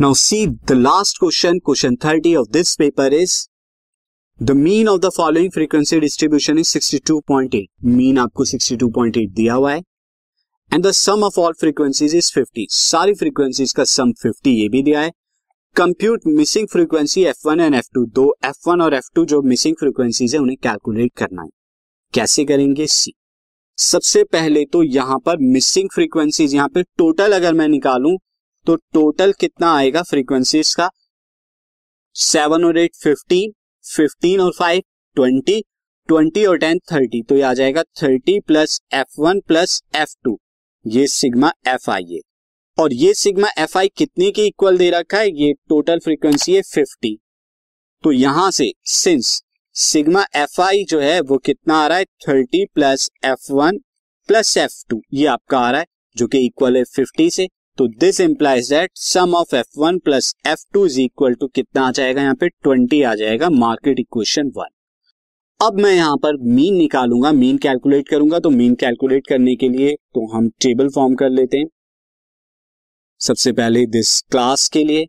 Now see the last question question thirty of this paper is the mean of the following frequency distribution is 62.8 mean आपको 62.8 दिया हुआ है। And the sum of all frequencies is 50 सारी frequencies का सम 50 ये भी दिया है। Compute missing frequency F1 and F2 दो F1 और F2 जो मिसिंग फ्रीक्वेंसीज है, उन्हें कैलकुलेट करना है। कैसे करेंगे? सी सबसे पहले तो यहाँ पर मिसिंग फ्रीक्वेंसीज यहाँ पर टोटल अगर मैं निकालूं तो टोटल कितना आएगा फ्रीक्वेंसीज का? सेवन और एट फिफ्टीन फिफ्टीन और फाइव ट्वेंटी ट्वेंटी और टेन थर्टी तो ये आ जाएगा thirty plus F one plus F two ये सिग्मा एफ़ आई है। और ये सिग्मा एफ़ आई कितने के इक्वल दे रखा है? ये टोटल फ्रीक्वेंसी है फिफ्टी तो यहाँ से सिंस सिग्मा एफ़ आई जो है, वो कितना आ रहा है? Thirty plus F one plus F two ये आपका आ रहा है, जो कि इक्वल है फिफ्टी से। तो this implies that sum of F one plus F two is equal to कितना आ जाएगा यहाँ पे? ट्वेंटी आ जाएगा मार्केट इक्वेशन वन अब मैं यहाँ पर मीन निकालूँगा मीन कैलकुलेट करूँगा तो मीन कैलकुलेट करने के लिए तो हम टेबल फॉर्म कर लेते हैं। सबसे पहले दिस क्लास के लिए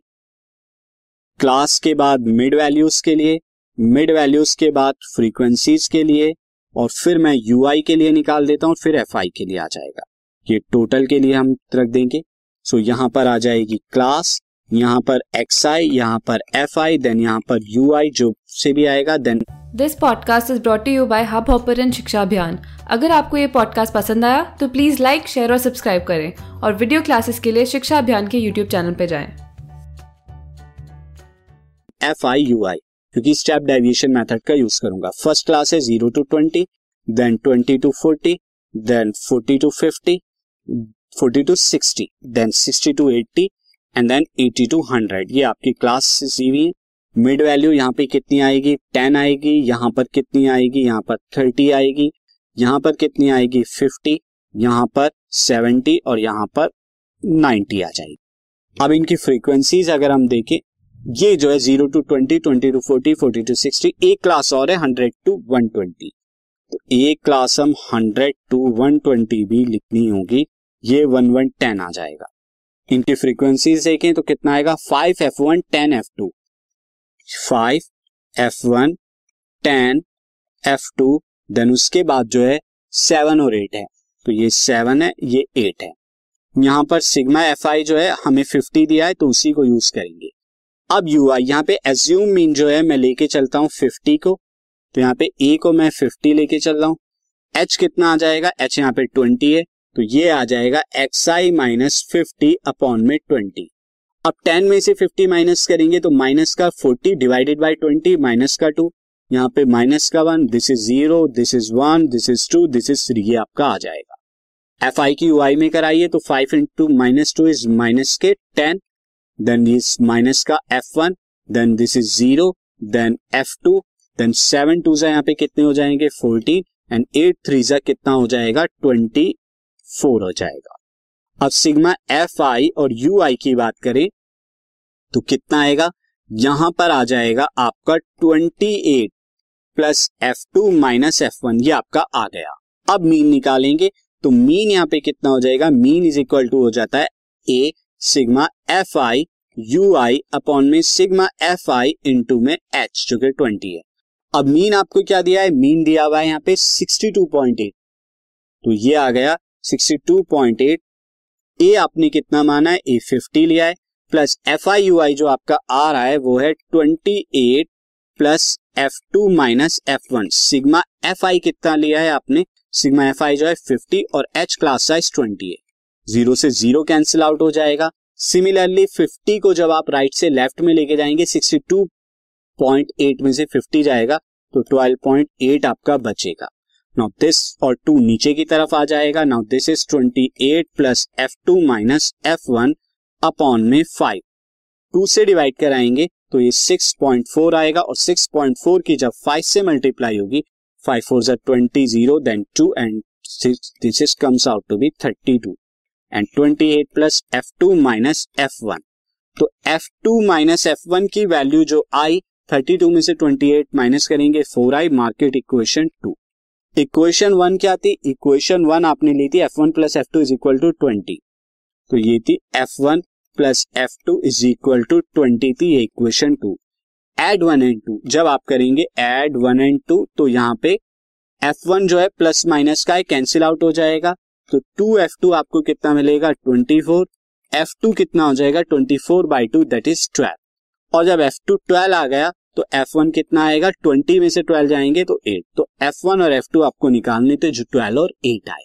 क्लास के बाद मिड वैल्यूज़ के लिए मिड वैल्यूज़ के बाद फ्रीक्वेंसीज के लिए, और फिर मैं यू के लिए निकाल देता हूँ, फिर एफ़ के लिए आ जाएगा। ये टोटल के लिए हम रख देंगे। सो so, यहाँ पर आ जाएगी क्लास यहाँ पर एक्स आई यहाँ पर एफ़ आई देन यहाँ पर यू आई जो से भी आएगा then this podcast is brought you by Hub Hopper शिक्षा अभियान अगर आपको ये पॉडकास्ट पसंद आया तो प्लीज़ लाइक शेयर और सब्सक्राइब करें और वीडियो क्लासेस के लिए शिक्षा अभियान के यूट्यूब चैनल पर जाए। एफ़ आई यू आई क्योंकि स्टेप डेविएशन मेथड का यूज़ करूँगा। फ़र्स्ट क्लास है zero to twenty then twenty to forty then forty to fifty forty to sixty then sixty to eighty and then eighty to hundred. ये आपकी class C हुई है। Mid value यहाँ पे कितनी आएगी? टेन आएगी। यहाँ पर कितनी आएगी? यहाँ पर थर्टी आएगी। यहाँ पर कितनी आएगी? फिफ्टी। यहाँ पर सेवेंटी और यहाँ पर नाइन्टी आ जाएगी। अब इनकी फ्रीक्वेंसीज अगर हम देखें, ये जो है zero to twenty twenty to forty forty to sixty एक क्लास और है हंड्रेड टू वन ट्वेंटी तो एक क्लास हम हंड्रेड टू वन ट्वेंटी भी लिखनी होगी। ये वन वन टेन आ जाएगा। इनकी फ्रीक्वेंसीज देखें तो कितना आएगा? Five F one ten F two five F one ten F two then उसके बाद जो है सेवन और एट है। तो ये सेवन है, ये एट है। यहाँ पर सिग्मा एफ़ आई जो है, हमें फिफ्टी दिया है तो उसी को यूज़ करेंगे। अब यू आई यहाँ पे एज्यूम मीन जो है, मैं लेके चलता हूँ फिफ्टी को। तो यहाँ पे ए को मैं फिफ्टी लेके चल रहा हूँ। एच कितना आ जाएगा? एच यहाँ पे ट्वेंटी है। तो ये आ जाएगा X I minus fifty upon में ट्वेंटी अब टेन में से फिफ्टी माइनस करेंगे तो माइनस का forty divided by twenty minus का टू यहाँ पे माइनस का one this is zero this is one this is two this is three ये आपका आ जाएगा. एफ़ आई की यू आई में कराइए तो five into minus two is minus के टेन देन इज़ माइनस का F one then this is zero then F two then seven two यहाँ पे कितने हो जाएँगे? फोर्टीन एंड एट थ्री कितना हो जाएगा? ट्वेंटी फोर हो जाएगा। अब सिग्मा एफ़ आई और यू आई की बात करें तो कितना आएगा? यहाँ पर आ जाएगा आपका twenty eight plus F two minus F one ये आपका आ गया। अब मीन निकालेंगे तो मीन यहाँ पे कितना हो जाएगा? मीन इज़ इक्वल टू हो जाता है A sigma F I U I upon में सिग्मा एफ़ आई इंटू में एच जो कि ट्वेंटी है। अब मीन आपको क्या दिया है? मीन दिया हुआ है यहाँ पे सिक्सटी टू पॉइंट एट तो ये आ गया 62.8 ए आपने कितना माना है? ए 50 लिया है, plus F I U I जो आपका आ रहा है, वो है 28 plus F two minus F one. Sigma F I कितना लिया है आपने? सिग्मा एफ़ आई जो है 50 और एच क्लास साइज़ 20 है ज़ीरो से ज़ीरो कैंसिल आउट हो जाएगा। सिमिलरली 50 को जब आप राइट से लेफ़्ट में लेके जाएँगे 62.8 में से 50 जाएगा तो 12.8 आपका बचेगा। नाउ दिस और टू नीचे की तरफ़ आ जाएगा। Now this is twenty eight plus F two minus F one upon में फाइव टू से डिवाइड कराएँगे तो ये सिक्स पॉइंट फोर आएगा और सिक्स पॉइंट फोर की जब फाइव से मल्टीप्लाई होगी फाइव फोर जै twenty zero then two and this is comes out to be thirty two and twenty eight plus F two minus F one तो F two minus F one की value जो आई thirty two में से twenty eight minus करेंगे four आई market equation two equation one क्या थी? Equation one आपने ली थी F one plus F two is equal to twenty तो ये थी F one plus F two is equal to twenty थी ये equation two add one and two जब आप करेंगे एड वन एंड टू तो यहाँ पे एफ़ वन जो है प्लस माइनस का है कैंसिल आउट हो जाएगा. तो टू एफ़ टू आपको कितना मिलेगा? ट्वेंटी फोर एफ़ टू कितना हो जाएगा? Twenty four by two that is twelve और जब एफ़ टू ट्वेल्व आ गया तो एफ़ वन कितना आएगा? ट्वेंटी में से ट्वेल्व जाएँगे तो एट तो एफ़ वन और एफ़ टू आपको निकालने थे जो ट्वेल्व और एट आए।